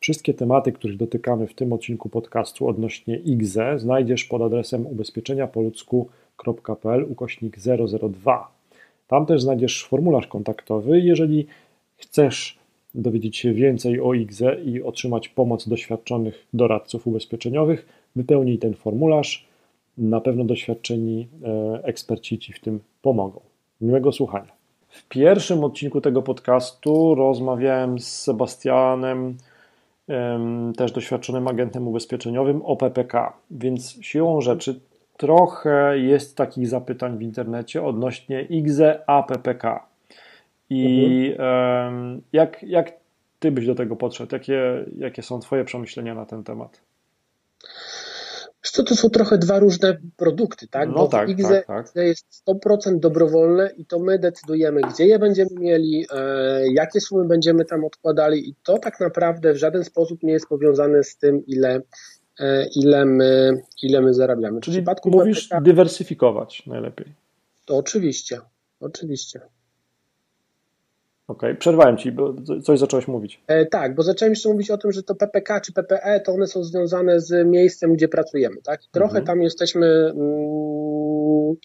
Wszystkie tematy, których dotykamy w tym odcinku podcastu odnośnie IGZE znajdziesz pod adresem ubezpieczeniapoludzku.pl ukośnik 002. Tam też znajdziesz formularz kontaktowy. Jeżeli chcesz dowiedzieć się więcej o IGZE i otrzymać pomoc doświadczonych doradców ubezpieczeniowych, wypełnij ten formularz. Na pewno doświadczeni e, eksperci Ci w tym pomogą. Miłego słuchania. W pierwszym odcinku tego podcastu rozmawiałem z Sebastianem, też doświadczonym agentem ubezpieczeniowym, o PPK, więc siłą rzeczy trochę jest takich zapytań w internecie odnośnie IGZE a PPK. I mhm. jak, jak ty byś do tego podszedł? Jakie, jakie są twoje przemyślenia na ten temat? Co, to są trochę dwa różne produkty, tak? No Bo tak, IGZE, tak, tak. jest 100% dobrowolne i to my decydujemy, gdzie je będziemy mieli, e, jakie sumy będziemy tam odkładali i to tak naprawdę w żaden sposób nie jest powiązane z tym, ile, e, ile, my, ile my zarabiamy. Czyli w przypadku mówisz PPK, dywersyfikować najlepiej. To oczywiście, oczywiście. Okej, okay. przerwałem ci, bo coś zacząłeś mówić. E, tak, bo zacząłem jeszcze mówić o tym, że to PPK czy PPE to one są związane z miejscem, gdzie pracujemy, tak? trochę mhm. tam jesteśmy mm,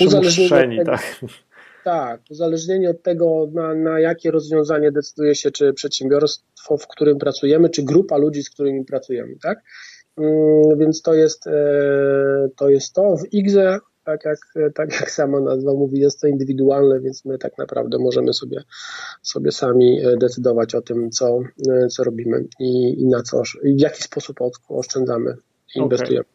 uzależnieni od tego, tak. Tak, uzależnieni od tego, na, na jakie rozwiązanie decyduje się, czy przedsiębiorstwo, w którym pracujemy, czy grupa ludzi, z którymi pracujemy, tak? Mm, więc to jest, e, to jest to. W IGZE tak jak, tak jak sama nazwa mówi, jest to indywidualne, więc my tak naprawdę możemy sobie, sobie sami e, decydować o tym, co, e, co robimy i, i na co, i w jaki sposób oszczędzamy i inwestujemy.